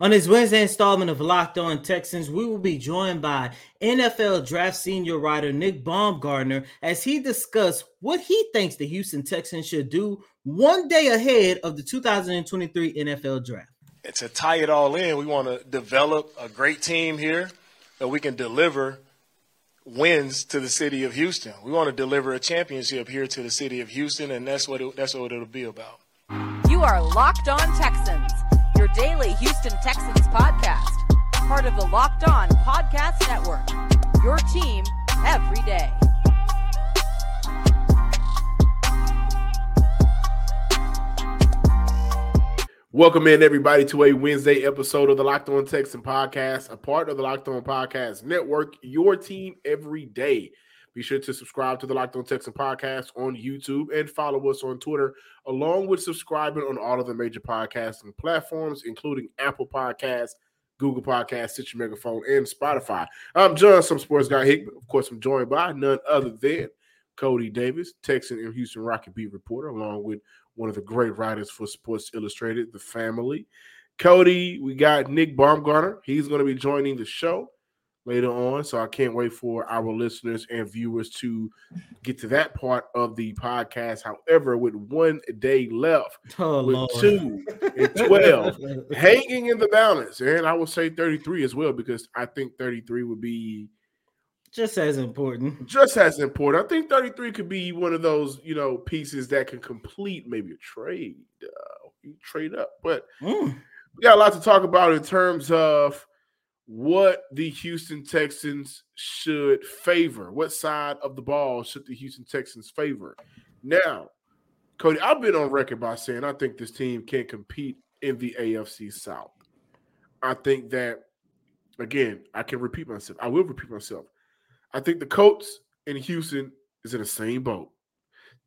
On this Wednesday installment of Locked On Texans, we will be joined by NFL draft senior writer Nick Baumgardner as he discusses what he thinks the Houston Texans should do one day ahead of the 2023 NFL draft. And to tie it all in, we want to develop a great team here that we can deliver wins to the city of Houston. We want to deliver a championship here to the city of Houston, and that's what it, that's what it'll be about. You are Locked On Texans your daily Houston Texans podcast, part of the Locked On Podcast Network. Your team every day. Welcome in, everybody, to a Wednesday episode of the Locked On Texan podcast, a part of the Locked On Podcast Network, your team every day. Be sure to subscribe to the Locked On Texan podcast on YouTube and follow us on Twitter, along with subscribing on all of the major podcasting platforms, including Apple Podcasts, Google Podcasts, Stitcher Megaphone, and Spotify. I'm John, some sports guy Hickman. Of course, I'm joined by none other than Coty Davis, Texan and Houston Rocket beat reporter, along with one of the great writers for Sports Illustrated, The Family. Coty, we got Nick Baumgardner. He's going to be joining the show later on. So I can't wait for our listeners and viewers to get to that part of the podcast. However, with one day left, oh, with Lord. two and 12, hanging in the balance. And I will say 33 as well, because I think 33 would be just as important. Just as important. I think 33 could be one of those, you know, pieces that can complete maybe a trade. Uh, trade up. But mm. we got a lot to talk about in terms of what the Houston Texans should favor. What side of the ball should the Houston Texans favor? Now, Coty, I've been on record by saying I think this team can't compete in the AFC South. I think that, again, I can repeat myself. I will repeat myself. I think the Colts in Houston is in the same boat.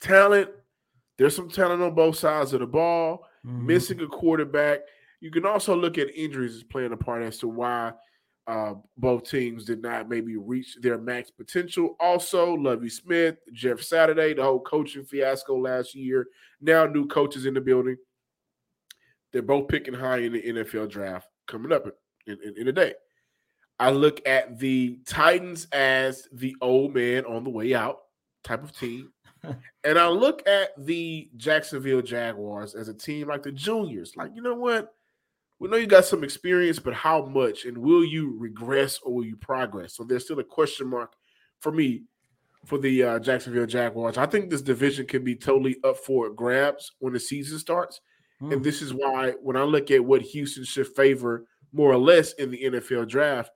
Talent, there's some talent on both sides of the ball. Mm-hmm. Missing a quarterback. You can also look at injuries as playing a part as to why uh, both teams did not maybe reach their max potential. Also, Lovie Smith, Jeff Saturday, the whole coaching fiasco last year. Now, new coaches in the building. They're both picking high in the NFL draft coming up in, in, in a day. I look at the Titans as the old man on the way out type of team. and I look at the Jacksonville Jaguars as a team like the juniors. Like, you know what? We know you got some experience, but how much? And will you regress or will you progress? So there's still a question mark for me for the uh, Jacksonville Jaguars. I think this division can be totally up for grabs when the season starts. Mm. And this is why when I look at what Houston should favor more or less in the NFL draft,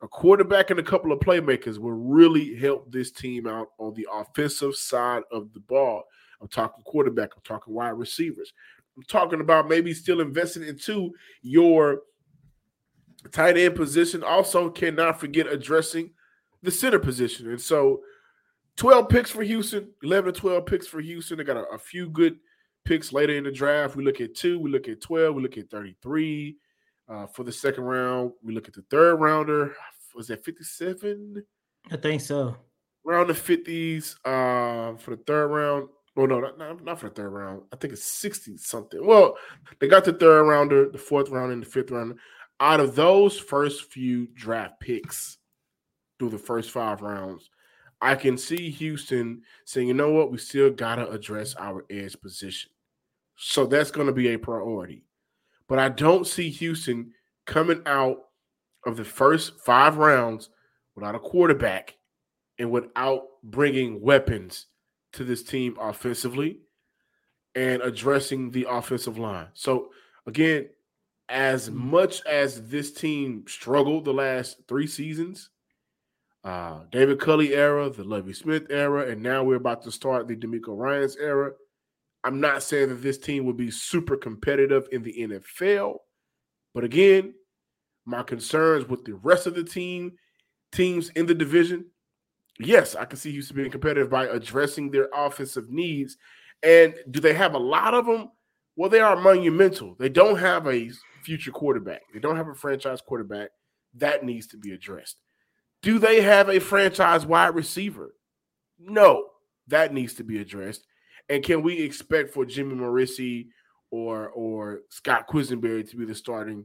a quarterback and a couple of playmakers will really help this team out on the offensive side of the ball. I'm talking quarterback, I'm talking wide receivers. I'm talking about maybe still investing into your tight end position. Also, cannot forget addressing the center position. And so, 12 picks for Houston, 11 to 12 picks for Houston. They got a, a few good picks later in the draft. We look at two, we look at 12, we look at 33 uh, for the second round. We look at the third rounder. Was that 57? I think so. Round the 50s uh, for the third round. Well, no, not, not, for the third round. I think it's 60 something. Well, they got the third rounder, the fourth round, and the fifth round. Out of those first few draft picks through the first five rounds, I can see Houston saying, you know what, we still got to address our edge position. So that's going to be a priority. But I don't see Houston coming out of the first five rounds without a quarterback and without bringing weapons to this team offensively and addressing the offensive line. So, again, as mm-hmm. much as this team struggled the last three seasons, uh, David Culley era, the Lovie Smith era, and now we're about to start the DeMeco Ryans era. I'm not saying that this team will be super competitive in the NFL, but again, my concerns with the rest of the team, teams in the division, yes, I can see Houston being competitive by addressing their offensive needs. And do they have a lot of them? Well, they are monumental. They don't have a future quarterback. They don't have a franchise quarterback. That needs to be addressed. Do they have a franchise wide receiver? No, that needs to be addressed. And can we expect for Jimmy Morrissey or or Scott Quessenberry to be the starting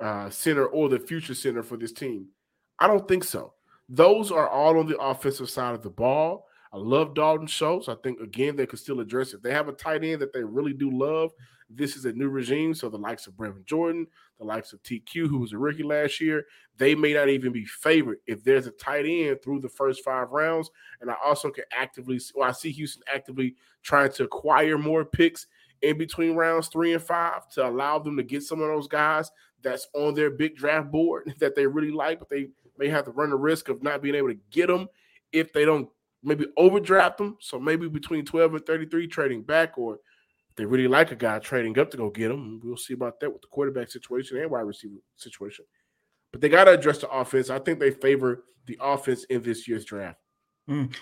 uh, center or the future center for this team? I don't think so. Those are all on the offensive side of the ball. I love Dalton Schultz. I think again they could still address it. they have a tight end that they really do love. This is a new regime, so the likes of Brevin Jordan, the likes of TQ, who was a rookie last year, they may not even be favored if there's a tight end through the first five rounds. And I also can actively, well, I see Houston actively trying to acquire more picks in between rounds three and five to allow them to get some of those guys that's on their big draft board that they really like, but they may have to run the risk of not being able to get them if they don't maybe overdraft them. So maybe between 12 and 33 trading back, or if they really like a guy trading up to go get him. We'll see about that with the quarterback situation and wide receiver situation. But they got to address the offense. I think they favor the offense in this year's draft. Mm.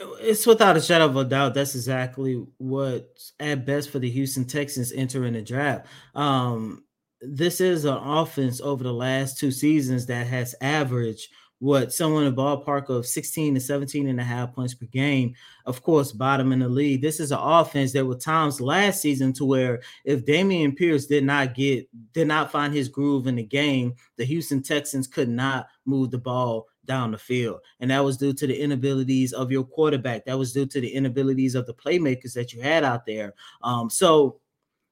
It's without a shadow of a doubt. That's exactly what's at best for the Houston Texans entering the draft. Um, this is an offense over the last two seasons that has averaged – what someone in the ballpark of 16 to 17 and a half points per game. Of course, bottom in the league. This is an offense that were times last season to where if Dameon Pierce did not get did not find his groove in the game, the Houston Texans could not move the ball down the field. And that was due to the inabilities of your quarterback. That was due to the inabilities of the playmakers that you had out there. Um, so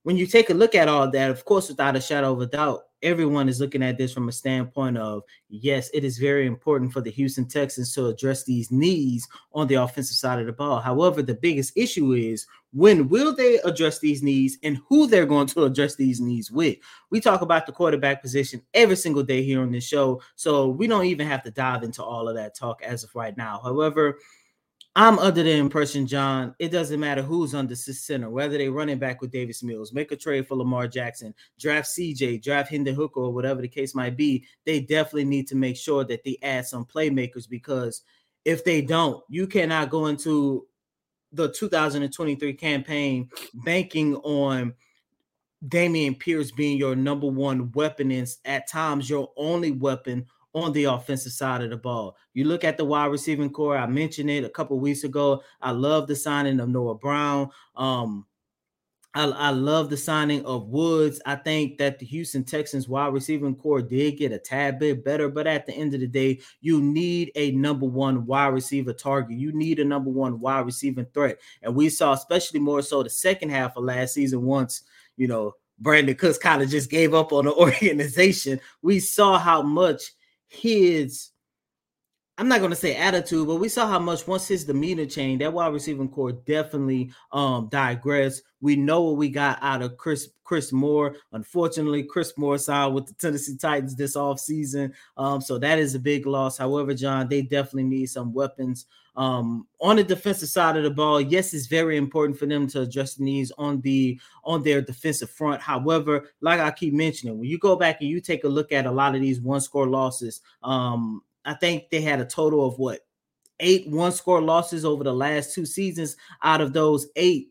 when you take a look at all that, of course, without a shadow of a doubt, everyone is looking at this from a standpoint of yes, it is very important for the Houston Texans to address these needs on the offensive side of the ball. However, the biggest issue is when will they address these needs and who they're going to address these needs with. We talk about the quarterback position every single day here on this show, so we don't even have to dive into all of that talk as of right now. However, I'm under the impression, John, it doesn't matter who's under center, whether they running back with Davis Mills, make a trade for Lamar Jackson, draft CJ, draft Hendon Hooker, or whatever the case might be. They definitely need to make sure that they add some playmakers because if they don't, you cannot go into the 2023 campaign banking on Dameon Pierce being your number one weapon and at times your only weapon on the offensive side of the ball. You look at the wide receiving core. I mentioned it a couple weeks ago. I love the signing of Noah Brown. Um, I, I, love the signing of Woods. I think that the Houston Texans wide receiving core did get a tad bit better, but at the end of the day, you need a number one wide receiver target. You need a number one wide receiving threat. And we saw, especially more so the second half of last season, once, you know, Brandin Cooks kind of just gave up on the organization. We saw how much his I'm not to say attitude, but we saw how much once his demeanor changed, that wide receiving core definitely um digressed. We know what we got out of Chris Chris Moore. Unfortunately, Chris Moore signed with the Tennessee Titans this offseason. Um, so that is a big loss. However, John, they definitely need some weapons um, on the defensive side of the ball. Yes, it's very important for them to address the needs on the on their defensive front. However, like I keep mentioning, when you go back and you take a look at a lot of these one score losses, um, I think they had a total of what eight one score losses over the last two seasons. Out of those eight,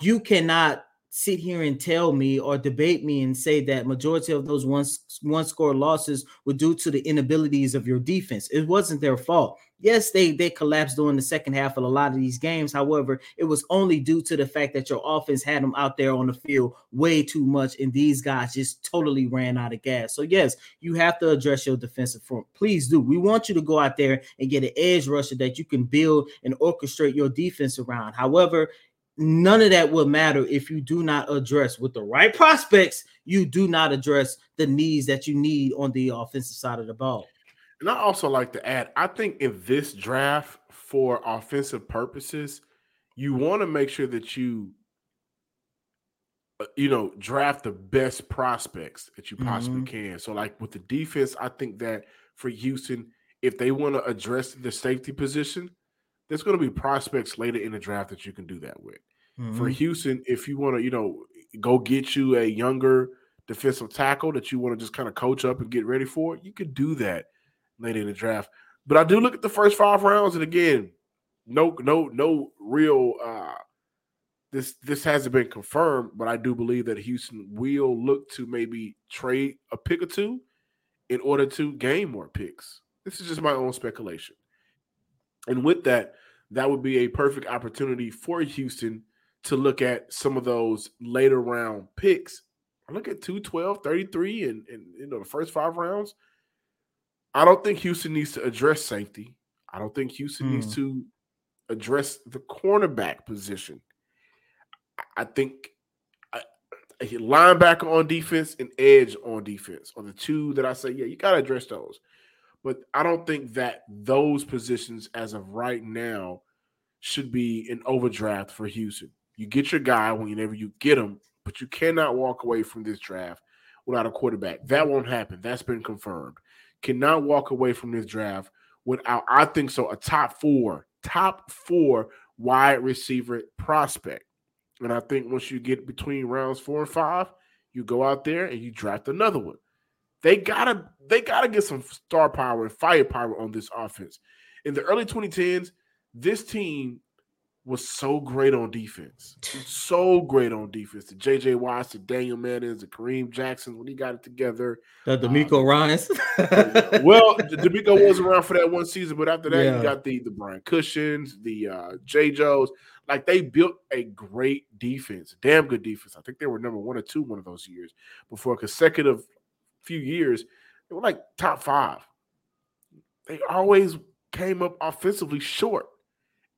you cannot sit here and tell me or debate me and say that majority of those one, one score losses were due to the inabilities of your defense. It wasn't their fault. Yes, they they collapsed during the second half of a lot of these games. However, it was only due to the fact that your offense had them out there on the field way too much, and these guys just totally ran out of gas. So yes, you have to address your defensive front. Please do. We want you to go out there and get an edge rusher that you can build and orchestrate your defense around. However, none of that will matter if you do not address with the right prospects, you do not address the needs that you need on the offensive side of the ball. And I also like to add, I think in this draft for offensive purposes, you want to make sure that you uh, you know draft the best prospects that you possibly mm-hmm. can. So like with the defense, I think that for Houston, if they want to address the safety position, there's going to be prospects later in the draft that you can do that with. Mm-hmm. For Houston, if you want to, you know, go get you a younger defensive tackle that you want to just kind of coach up and get ready for, you could do that later in the draft. But I do look at the first five rounds, and again, no, no, no real. uh This this hasn't been confirmed, but I do believe that Houston will look to maybe trade a pick or two in order to gain more picks. This is just my own speculation. And with that, that would be a perfect opportunity for Houston to look at some of those later round picks I look at 212, 33, and, and you know the first five rounds. I don't think Houston needs to address safety. I don't think Houston mm. needs hmm. to address the cornerback position. I think a linebacker on defense and edge on defense are the two that I say, yeah, you got to address those. But I don't think that those positions, as of right now, should be an overdraft for Houston. You get your guy whenever you get him, but you cannot walk away from this draft without a quarterback. That won't happen. That's been confirmed. Cannot walk away from this draft without, I think so, a top four, top four wide receiver prospect. And I think once you get between rounds four and five, you go out there and you draft another one. They gotta they gotta get some star power and firepower on this offense. In the early 2010s, this team was so great on defense. So great on defense. The JJ Watts, the Daniel Mannings, the Kareem Jackson when he got it together. The DeMeco uh, Ryans. well, DeMeco was around for that one season, but after that, yeah. you got the the Brian Cushings, the uh J. Joes. Like they built a great defense, damn good defense. I think they were number one or two one of those years before a consecutive few years. They were like top five. They always came up offensively short.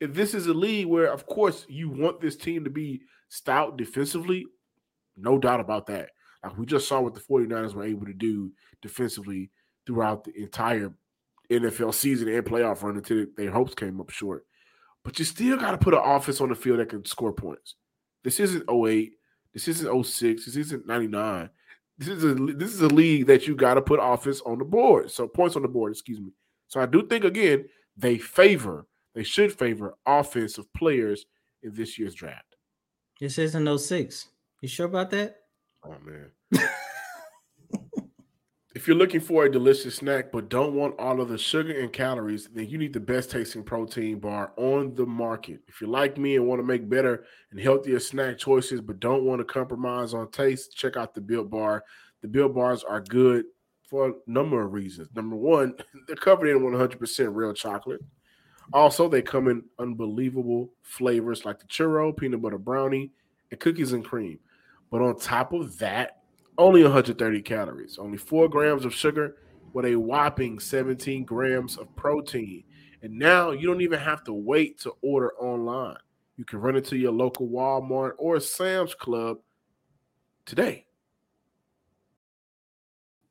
If this is a league where, of course, you want this team to be stout defensively, no doubt about that. Like we just saw what the 49ers were able to do defensively throughout the entire NFL season and playoff run until their hopes came up short but you still got to put an offense on the field that can score points. This isn't 08. This isn't 06. This isn't 99. This is a this is a league that you got to put offense on the board. So points on the board, excuse me. So I do think again they favor, they should favor offensive players in this year's draft. This isn't 06. You sure about that? Oh man. If you're looking for a delicious snack but don't want all of the sugar and calories, then you need the best tasting protein bar on the market. If you're like me and want to make better and healthier snack choices but don't want to compromise on taste, check out the Built Bar. The Built Bars are good for a number of reasons. Number one, they're covered in 100% real chocolate. Also, they come in unbelievable flavors like the churro, peanut butter brownie, and cookies and cream. But on top of that, only 130 calories, only four grams of sugar with a whopping 17 grams of protein. And now you don't even have to wait to order online. You can run into your local Walmart or Sam's Club today.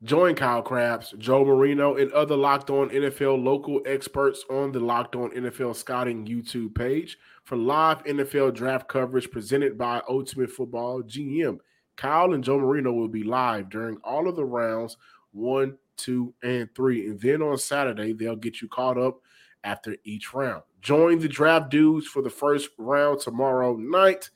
Join Kyle Crabbs, Joe Marino, and other Locked On NFL local experts on the Locked On NFL Scouting YouTube page for live NFL draft coverage presented by Ultimate Football GM. Kyle and Joe Marino will be live during all of the rounds one, two, and three. And then on Saturday, they'll get you caught up after each round. Join the draft dudes for the first round tomorrow night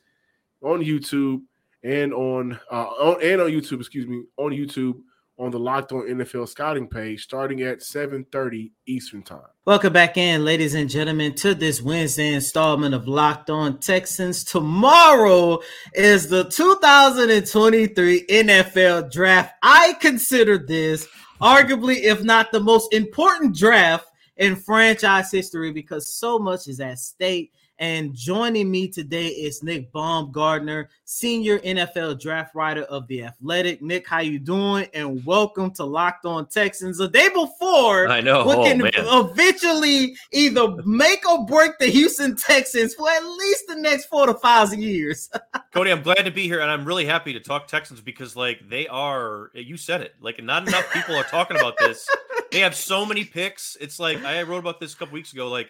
on YouTube and on, uh, on and on YouTube, excuse me, on YouTube on the Locked On NFL scouting page starting at 7:30 Eastern Time. Welcome back in, ladies and gentlemen, to this Wednesday installment of Locked On Texans. Tomorrow is the 2023 NFL Draft. I consider this arguably, if not the most important draft in franchise history, because so much is at stake and joining me today is Nick Baumgardner, senior NFL draft writer of The Athletic. Nick, how you doing? And welcome to Locked On Texans. The day before, I know, we oh, can eventually either make or break the Houston Texans for at least the next four to five years. Coty, I'm glad to be here, and I'm really happy to talk Texans because, like, they are. You said it. Like, not enough people are talking about this. They have so many picks. It's like I wrote about this a couple weeks ago. Like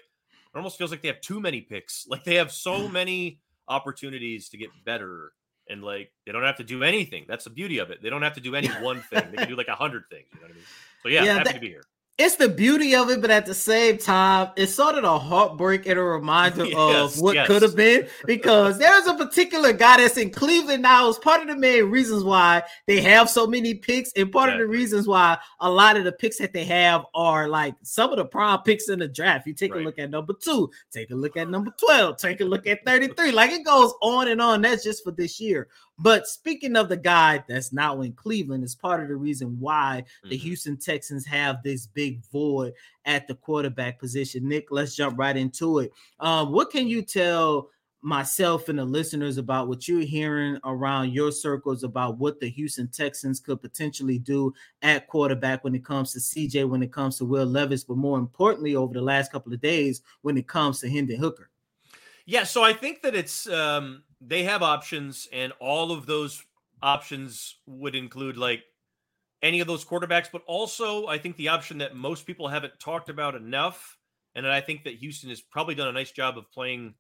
it almost feels like they have too many picks. Like they have so mm. many opportunities to get better, and like they don't have to do anything. That's the beauty of it. They don't have to do any one thing. They can do like a hundred things. You know what I mean? So yeah, yeah happy that, to be here it's the beauty of it, but at the same time, it's sort of a heartbreak and a reminder yes, of what yes. could have been. Because there's a particular guy that's in Cleveland now. It's part of the main reasons why they have so many picks, and part yeah. of the reasons why a lot of the picks that they have are like some of the prime picks in the draft. You take right. a look at number two, take a look at number 12, take a look at 33. Like it goes on and on. That's just for this year. But speaking of the guy that's now in Cleveland, is part of the reason why mm-hmm. the Houston Texans have this big void at the quarterback position. Nick, let's jump right into it. Um, what can you tell myself and the listeners about what you're hearing around your circles about what the Houston Texans could potentially do at quarterback when it comes to CJ, when it comes to Will Levis, but more importantly, over the last couple of days when it comes to Hendon Hooker. Yeah, so I think that it's um, they have options, and all of those options would include like any of those quarterbacks, but also I think the option that most people haven't talked about enough, and that I think that Houston has probably done a nice job of playing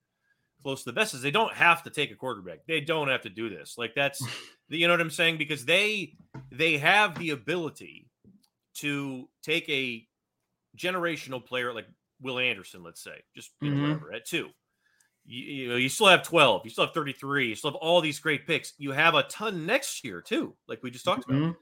close to the best is they don't have to take a quarterback. They don't have to do this. Like that's you know what I'm saying because they they have the ability to take a generational player like Will Anderson, let's say, just know, mm-hmm. whatever at two. You, you, know, you still have 12, you still have 33, you still have all these great picks. You have a ton next year, too, like we just talked mm-hmm. about.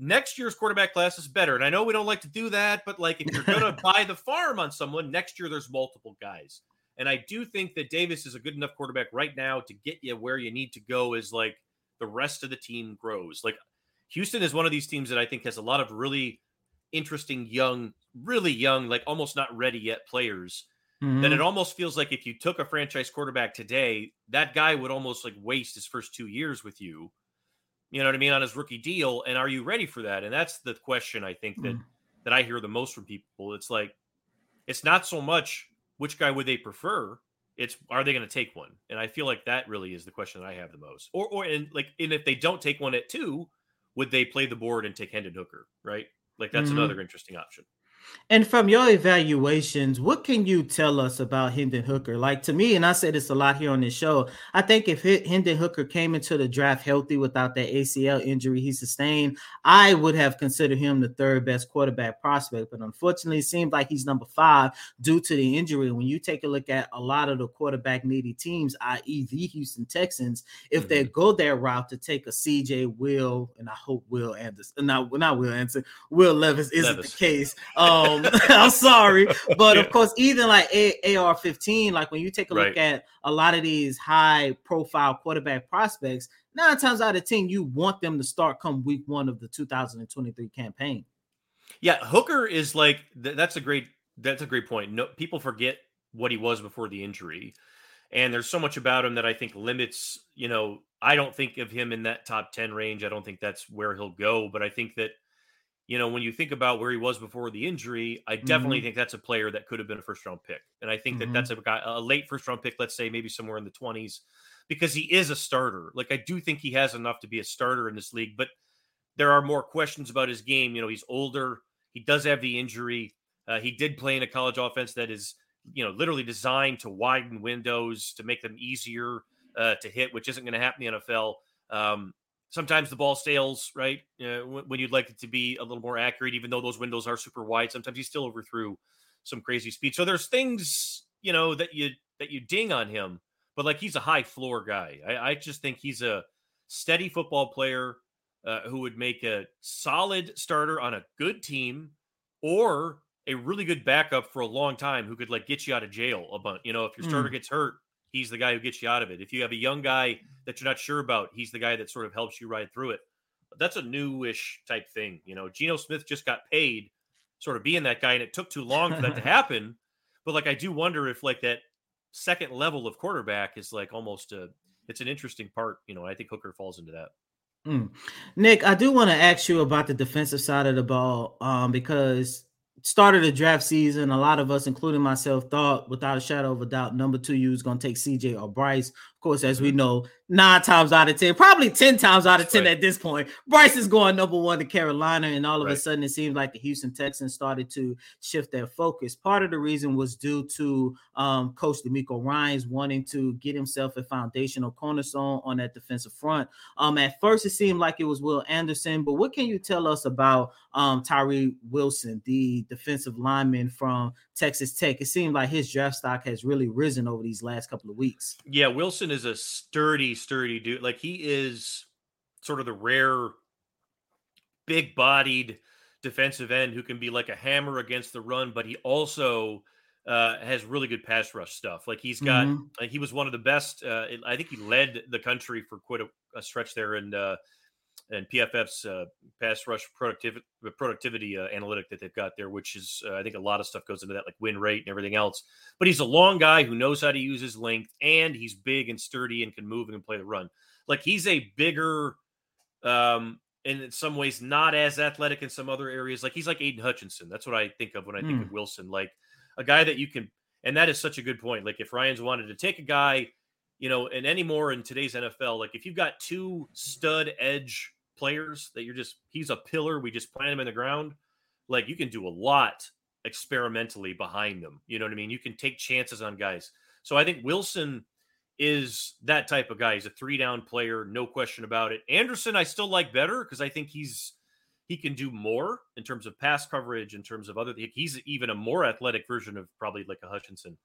Next year's quarterback class is better. And I know we don't like to do that, but like if you're going to buy the farm on someone, next year there's multiple guys. And I do think that Davis is a good enough quarterback right now to get you where you need to go as like the rest of the team grows. Like Houston is one of these teams that I think has a lot of really interesting young, really young, like almost not ready yet players. Mm-hmm. That it almost feels like if you took a franchise quarterback today, that guy would almost like waste his first two years with you. You know what I mean on his rookie deal, and are you ready for that? And that's the question I think that mm-hmm. that I hear the most from people. It's like it's not so much which guy would they prefer? It's are they going to take one? And I feel like that really is the question that I have the most. Or or and like and if they don't take one at two, would they play the board and take Hendon Hooker? Right? Like that's mm-hmm. another interesting option. And from your evaluations, what can you tell us about Hendon Hooker? Like to me, and I say this a lot here on this show, I think if Hendon Hooker came into the draft healthy without that ACL injury he sustained, I would have considered him the third best quarterback prospect. But unfortunately, it seems like he's number five due to the injury. When you take a look at a lot of the quarterback needy teams, i.e., the Houston Texans, if mm-hmm. they go their route to take a CJ Will, and I hope Will Anderson, not, not Will Anderson, Will Levis isn't Levis. the case. Um, um, I'm sorry, but yeah. of course, even like a- AR-15, like when you take a right. look at a lot of these high-profile quarterback prospects, nine times out of ten, you want them to start come week one of the 2023 campaign. Yeah, Hooker is like that's a great that's a great point. No, people forget what he was before the injury, and there's so much about him that I think limits. You know, I don't think of him in that top ten range. I don't think that's where he'll go, but I think that you know, when you think about where he was before the injury, I definitely mm-hmm. think that's a player that could have been a first round pick. And I think mm-hmm. that that's a guy, a late first round pick, let's say maybe somewhere in the 20s, because he is a starter. Like, I do think he has enough to be a starter in this league, but there are more questions about his game. You know, he's older, he does have the injury. Uh, he did play in a college offense that is, you know, literally designed to widen windows to make them easier uh, to hit, which isn't going to happen in the NFL. Um, sometimes the ball sails right uh, when you'd like it to be a little more accurate even though those windows are super wide sometimes he still overthrew some crazy speed so there's things you know that you that you ding on him but like he's a high floor guy i, I just think he's a steady football player uh, who would make a solid starter on a good team or a really good backup for a long time who could like get you out of jail a bunch you know if your starter mm. gets hurt he's the guy who gets you out of it. If you have a young guy that you're not sure about, he's the guy that sort of helps you ride through it. But that's a newish type thing. You know, Geno Smith just got paid sort of being that guy, and it took too long for that to happen. But like, I do wonder if like that second level of quarterback is like almost a, it's an interesting part. You know, I think Hooker falls into that. Mm. Nick, I do want to ask you about the defensive side of the ball um, because started the draft season, a lot of us, including myself, thought without a shadow of a doubt, number two you was going to take CJ or Bryce. Of course, as we mm-hmm. know, nine times out of 10, probably 10 times out of 10 right. at this point, Bryce is going number one to Carolina. And all of right. a sudden, it seems like the Houston Texans started to shift their focus. Part of the reason was due to um, Coach DeMeco Ryans wanting to get himself a foundational cornerstone on that defensive front. Um, at first, it seemed like it was Will Anderson, but what can you tell us about um, Tyree Wilson, the defensive lineman from Texas Tech? It seemed like his draft stock has really risen over these last couple of weeks. Yeah, Wilson is a sturdy, sturdy dude. Like he is sort of the rare big bodied defensive end who can be like a hammer against the run, but he also uh, has really good pass rush stuff. Like he's got, mm-hmm. uh, he was one of the best. Uh, I think he led the country for quite a, a stretch there, and uh, and PFF's uh, pass rush productivity productivity uh, analytic that they've got there, which is uh, I think a lot of stuff goes into that, like win rate and everything else. But he's a long guy who knows how to use his length, and he's big and sturdy and can move and can play the run. Like he's a bigger, um, and in some ways not as athletic in some other areas. Like he's like Aidan Hutchinson. That's what I think of when I think mm. of Wilson. Like a guy that you can, and that is such a good point. Like if Ryans wanted to take a guy, you know, and anymore in today's NFL, like if you've got two stud edge players that you're just he's a pillar. We just plant him in the ground. Like you can do a lot experimentally behind them. You know what I mean? You can take chances on guys. So I think Wilson is that type of guy. He's a three down player, no question about it. Anderson, I still like better because I think he's he can do more in terms of pass coverage, in terms of other. He's even a more athletic version of probably like a Hutchinson.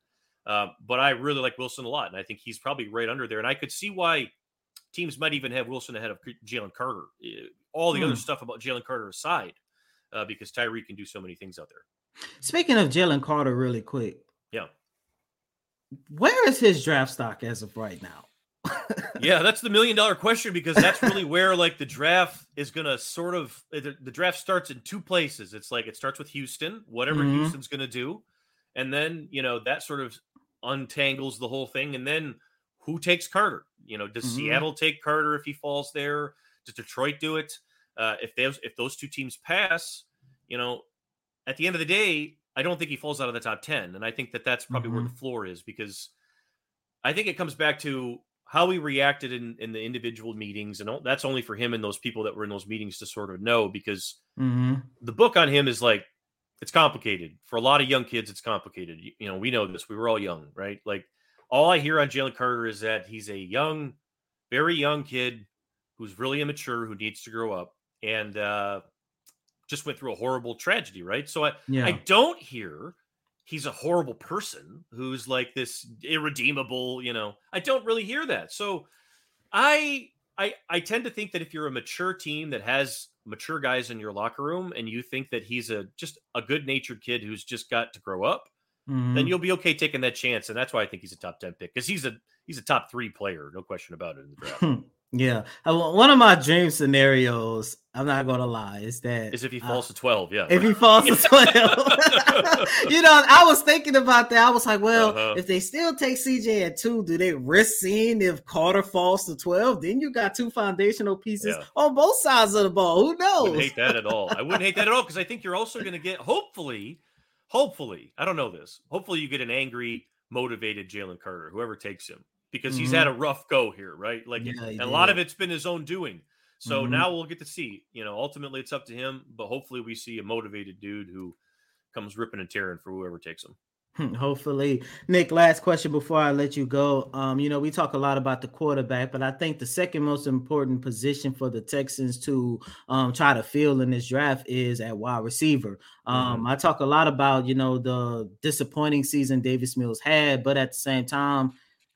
Uh, but I really like Wilson a lot, and I think he's probably right under there. And I could see why teams might even have Wilson ahead of Jalen Carter. Eh, all the hmm. other stuff about Jalen Carter aside, uh, because Tyree can do so many things out there. Speaking of Jalen Carter, really quick. Yeah. Where is his draft stock as of right now? yeah, that's the million dollar question because that's really where like the draft is going to sort of eh, the, the, draft starts in two places. It's like it starts with Houston, whatever mm-hmm. Houston's going to do, and then you know that sort of untangles the whole thing, and then who takes Carter? You know, does mm-hmm. Seattle take Carter if he falls there? Does Detroit do it? Uh, if those if those two teams pass, you know, at the end of the day, I don't think he falls out of the top ten, and I think that that's probably mm-hmm. where the floor is because I think it comes back to how he reacted in in the individual meetings, and that's only for him and those people that were in those meetings to sort of know because mm-hmm. the book on him is like it's complicated for a lot of young kids. It's complicated. You, you know, we know this. We were all young, right? Like all I hear on Jalen Carter is that he's a young, very young kid who's really immature, who needs to grow up, and uh, just went through a horrible tragedy, right? So I, yeah. I don't hear he's a horrible person who's like this irredeemable, you know. I don't really hear that. So I I I tend to think that if you're a mature team that has mature guys in your locker room and you think that he's a just a good-natured kid who's just got to grow up, mm-hmm. then you'll be okay taking that chance. And that's why I think he's a top 10 pick because he's a he's a top three player, no question about it in the draft. yeah. One of my dream scenarios, I'm not gonna lie, is that is if he falls uh, to 12. Yeah. If he falls to 12. you know, I was thinking about that. I was like, well, uh-huh. if they still take CJ at two, do they risk seeing if Carter falls to 12? Then you got two foundational pieces yeah. on both sides of the ball. Who knows? I wouldn't hate that at all. I wouldn't hate that at all because I think you're also gonna get hopefully hopefully, I don't know this. Hopefully, you get an angry, motivated Jalen Carter, whoever takes him, because mm-hmm. he's had a rough go here, right? Like, yeah, and a lot of it's been his own doing. So mm-hmm. now we'll get to see. You know, ultimately, it's up to him, but hopefully, we see a motivated dude who comes ripping and tearing for whoever takes him. Hmm, hopefully, Nick. Last question before I let you go. Um, you know, we talk a lot about the quarterback, but I think the second most important position for the Texans to um, try to fill in this draft is at wide receiver. Um, mm-hmm. I talk a lot about you know the disappointing season Davis Mills had, but at the same time,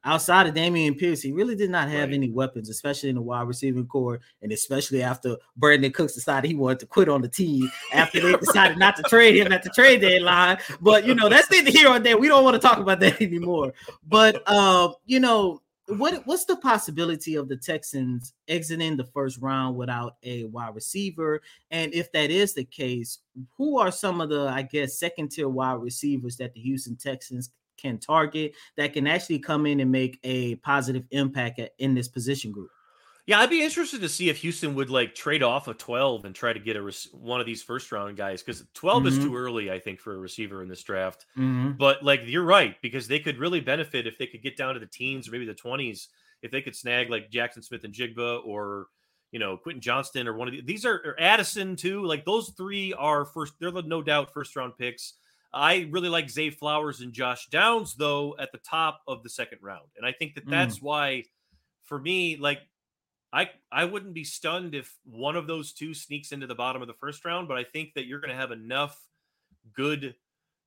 outside of Dameon Pierce, he really did not have right. any weapons, especially in the wide receiving core, and especially after Brandin Cooks decided he wanted to quit on the team after they decided not to trade him at the trade deadline. But you know, that's neither here or there. We don't want to talk about that anymore. But uh, you know, what what's the possibility of the Texans exiting the first round without a wide receiver? And if that is the case, who are some of the I guess second tier wide receivers that the Houston Texans can target that can actually come in and make a positive impact at, in this position group. Yeah, I'd be interested to see if Houston would like trade off a 12 and try to get a one of these first round guys because 12 mm-hmm. is too early, I think, for a receiver in this draft. Mm-hmm. But like you're right because they could really benefit if they could get down to the teens or maybe the 20s if they could snag like Jaxon Smith-Njigba or you know Quentin Johnston or one of the, these are Addison too. Like those three are first, they're the no doubt first round picks. I really like Zay Flowers and Josh Downs, though, at the top of the second round. And I think that that's mm. why, for me, like, I, I wouldn't be stunned if one of those two sneaks into the bottom of the first round, but I think that you're going to have enough good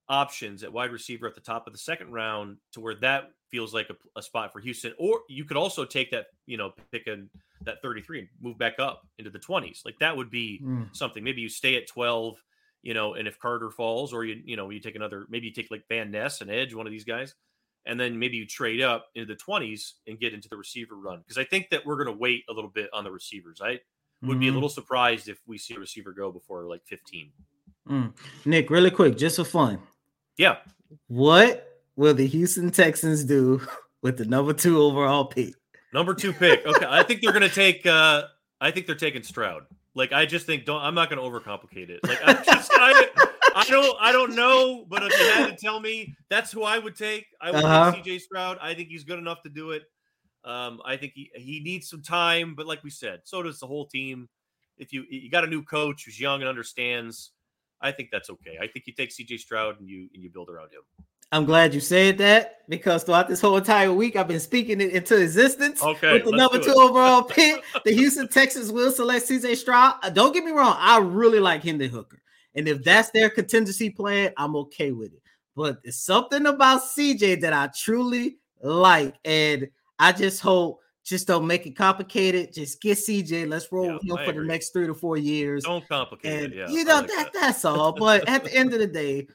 options at wide receiver at the top of the second round to where that feels like a, a spot for Houston. Or you could also take that, you know, pick a, that 33 and move back up into the 20s. Like that would be mm. something. Maybe you stay at 12 you know, and if Carter falls, or you, you know, you take another, maybe you take like Van Ness and Edge, one of these guys, and then maybe you trade up into the 20s and get into the receiver run. Because I think that we're going to wait a little bit on the receivers. I, would be a little surprised if we see a receiver go before like 15. Mm. Nick, really quick, just for fun. Yeah. What will the Houston Texans do with the number two overall pick? Number two pick. Okay. I think they're gonna take uh I think they're taking Stroud. Like I just think don't I'm not gonna overcomplicate it. Like I'm just I, I don't I don't know, but if you had to tell me that's who I would take, I would Uh-huh. take CJ Stroud. I think he's good enough to do it. Um, I think he, he needs some time, but like we said, so does the whole team. If you you got a new coach who's young and understands, I think that's okay. I think you take CJ Stroud and you and you build around him. I'm glad you said that because throughout this whole entire week, I've been speaking it into existence. Okay, with the number two overall pick, the Houston Texans will select CJ Stroud. Uh, Don't get me wrong, I really like Hendon Hooker, and if that's their contingency plan, I'm okay with it. But it's something about CJ that I truly like, and I just hope just don't make it complicated. Just get CJ. Let's roll Yeah, with him I for the next three to four years. Don't complicate And it. Yeah, you know like that, that's all. But at the end of the day,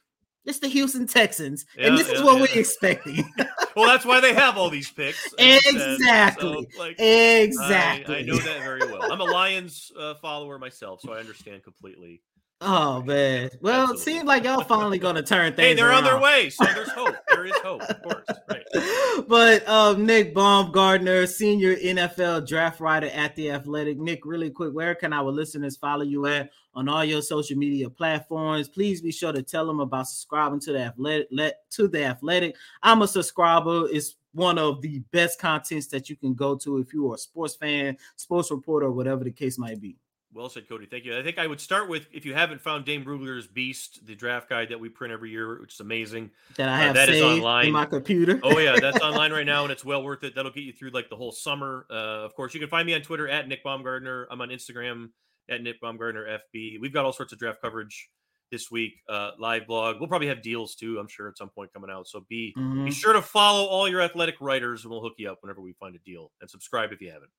it's the Houston Texans, and Yeah, this is what yeah. we're expecting. well, that's why they have all these picks. as you said. Exactly. So, like, exactly. I, I know that very well. I'm a Lions uh, follower myself, so I understand completely. Oh man. Well, it Absolutely. seems like y'all finally gonna turn things. Hey, they're on their around. way, so there's hope. There is hope, of course. Right. but um, Nick Baumgardner, senior NFL draft writer at the Athletic. Nick, really quick, where can our listeners follow you at on all your social media platforms? Please be sure to tell them about subscribing to the Athletic. Let to the Athletic. I'm a subscriber. It's one of the best contents that you can go to if you are a sports fan, sports reporter, whatever the case might be. Well said, Coty. Thank you. I think I would start with if you haven't found Dane Brugler's Beast, the draft guide that we print every year, which is amazing. That I Uh, have that is online. in my computer. Oh yeah, that's online right now, and it's well worth it. That'll get you through like the whole summer. Uh, of course, you can find me on Twitter at Nick Baumgardner. I'm on Instagram at Nick Baumgardner FB. We've got all sorts of draft coverage this week. Uh, live blog. We'll probably have deals too. I'm sure at some point coming out. So be Mhm. be sure to follow all your athletic writers, and we'll hook you up whenever we find a deal. And subscribe if you haven't.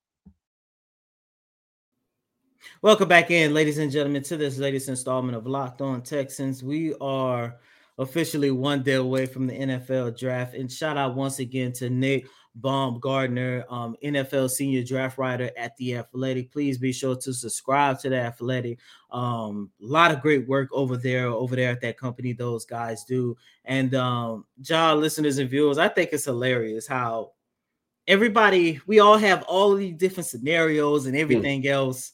Welcome back in, ladies and gentlemen, to this latest installment of Locked On Texans. We are officially one day away from the NFL draft. And shout out once again to Nick Baumgardner, um, NFL senior draft writer at The Athletic. Please be sure to subscribe to The Athletic. Um, a lot of great work over there, over there at that company, those guys do. And um, John, listeners and viewers, I think it's hilarious how everybody, we all have all of these different scenarios and everything else.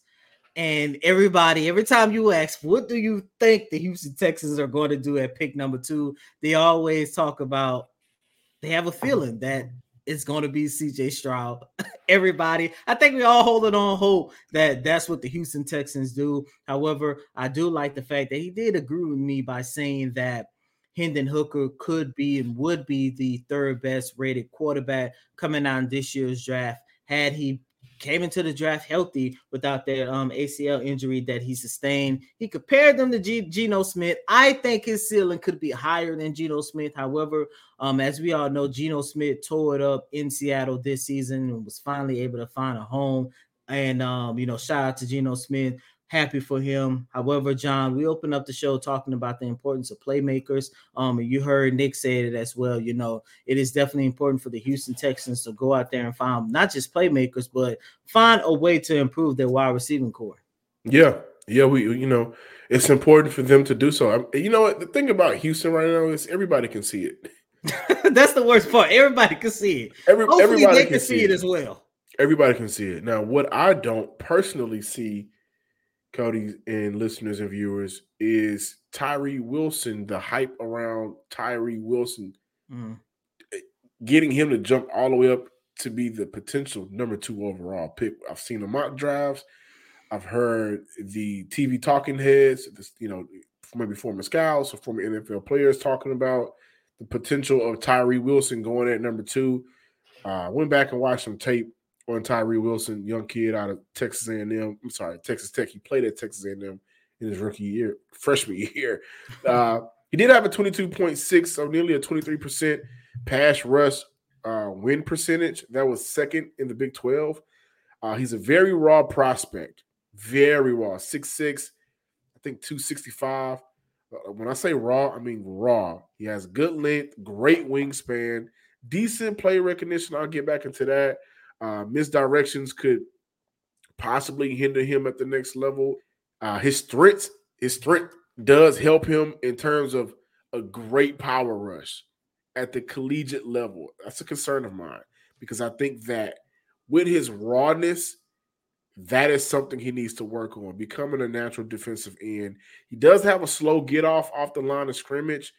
And everybody, every time you ask, what do you think the Houston Texans are going to do at pick number two? They always talk about they have a feeling that it's going to be CJ Stroud. everybody, I think we all holding on hope that that's what the Houston Texans do. However, I do like the fact that he did agree with me by saying that Hendon Hooker could be and would be the third best rated quarterback coming out in this year's draft had he came into the draft healthy without that um, ACL injury that he sustained. He compared them to G- Geno Smith. I think his ceiling could be higher than Geno Smith. However, um, as we all know, Geno Smith tore it up in Seattle this season and was finally able to find a home. And um, you know, shout out to Geno Smith. Happy for him. However, John, we opened up the show talking about the importance of playmakers. Um, you heard Nick say it as well. You know, it is definitely important for the Houston Texans to go out there and find not just playmakers, but find a way to improve their wide receiving core. Yeah, yeah, we you know it's important for them to do so. I'm- You know what? The thing about Houston right now is everybody can see it. That's the worst part. Everybody can see it. Every, Hopefully, everybody they can see it as well. Everybody can see it. Now, what I don't personally see, Coty and listeners and viewers, is Tyree Wilson, the hype around Tyree Wilson, Mm. getting him to jump all the way up to be the potential number two overall pick. I've seen the mock drafts. I've heard the TV talking heads, this, you know, maybe former scouts or former NFL players talking about the potential of Tyree Wilson going at number two. Uh, went back and watched some tape on Tyree Wilson, young kid out of Texas A&M. I'm sorry, Texas Tech. He played at Texas A&M in his rookie year, freshman year. Uh, he did have a 22.6, so nearly a 23% pass rush uh, win percentage. That was second in the Big 12. Uh, he's a very raw prospect, very raw. 6'6, I think 265. Uh, When I say raw, I mean raw. He has good length, great wingspan, decent play recognition. I'll get back into that. Uh, misdirections could possibly hinder him at the next level. Uh, his strength, his strength does help him in terms of a great power rush at the collegiate level. That's a concern of mine because I think that with his rawness, that is something he needs to work on, becoming a natural defensive end. He does have a slow get off off the line of scrimmage.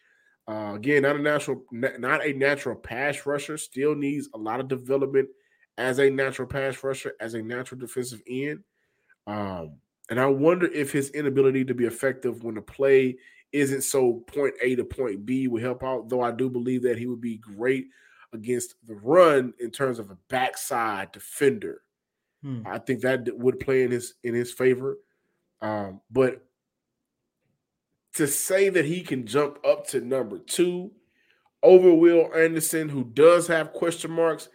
Uh, again, not a natural, not a natural pass rusher. Still needs a lot of development as a natural pass rusher, as a natural defensive end. Um, and I wonder if his inability to be effective when the play isn't so point A to point B will help out. Though I do believe that he would be great against the run in terms of a backside defender. Hmm. I think that would play in his in his favor. Um, but to say that he can jump up to number two over Will Anderson, who does have question marks,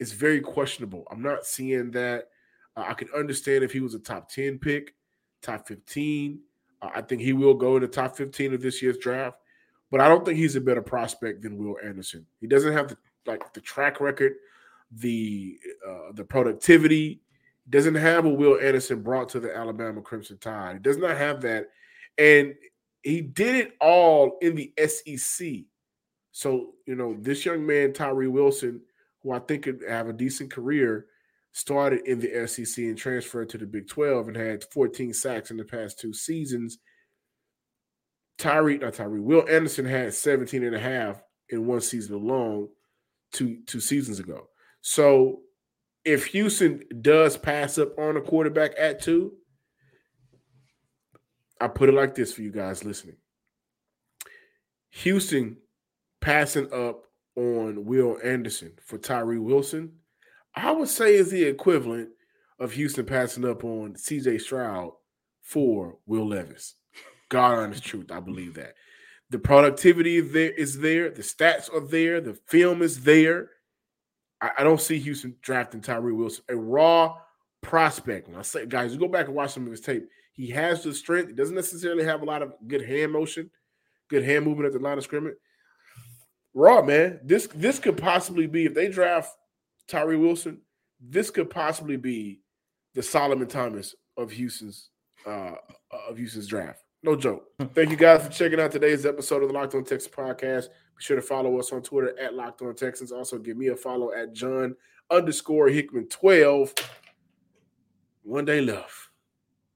is very questionable. I'm not seeing that. Uh, I could understand if he was a top 10 pick, top 15. Uh, I think he will go in the top 15 of this year's draft, but I don't think he's a better prospect than Will Anderson. He doesn't have the like the track record, the uh, the productivity. Doesn't have what Will Anderson brought to the Alabama Crimson Tide. He does not have that, and he did it all in the SEC. So you know this young man Tyree Wilson, who I think could have a decent career, started in the SEC and transferred to the Big 12 and had 14 sacks in the past two seasons. Tyree, not Tyree, Will Anderson had 17 and a half in one season alone two two seasons ago. So if Houston does pass up on a quarterback at two, I put it like this for you guys listening. Houston passing up on Will Anderson for Tyree Wilson I would say is the equivalent of Houston passing up on CJ Stroud for Will Levis. God honest truth, I believe that. The productivity there is there, the stats are there, the film is there. I, I don't see Houston drafting Tyree Wilson, a raw prospect. When I say guys, you go back and watch some of his tape. He has the strength. He doesn't necessarily have a lot of good hand motion, good hand movement at the line of scrimmage. Raw, man. This this could possibly be if they draft Tyree Wilson, this could possibly be the Solomon Thomas of Houston's uh, of Houston's draft. No joke. Thank you guys for checking out today's episode of the Locked On Texans podcast. Be sure to follow us on Twitter at Locked On Texans. Also, give me a follow at John underscore Hickman twelve. One day love.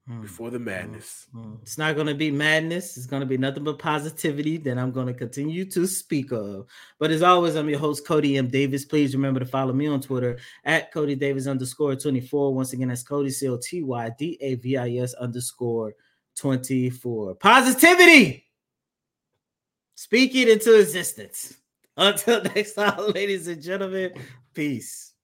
Hmm. before the madness. Hmm. It's not going to be madness. It's going to be nothing but positivity that I'm going to continue to speak of. But as always, I'm your host, Coty M. Davis. Please remember to follow me on Twitter at Coty Davis underscore 24. Once again, that's Coty C O T Y D A V I S underscore 24. Positivity! Speak it into existence. Until next time, ladies and gentlemen, peace.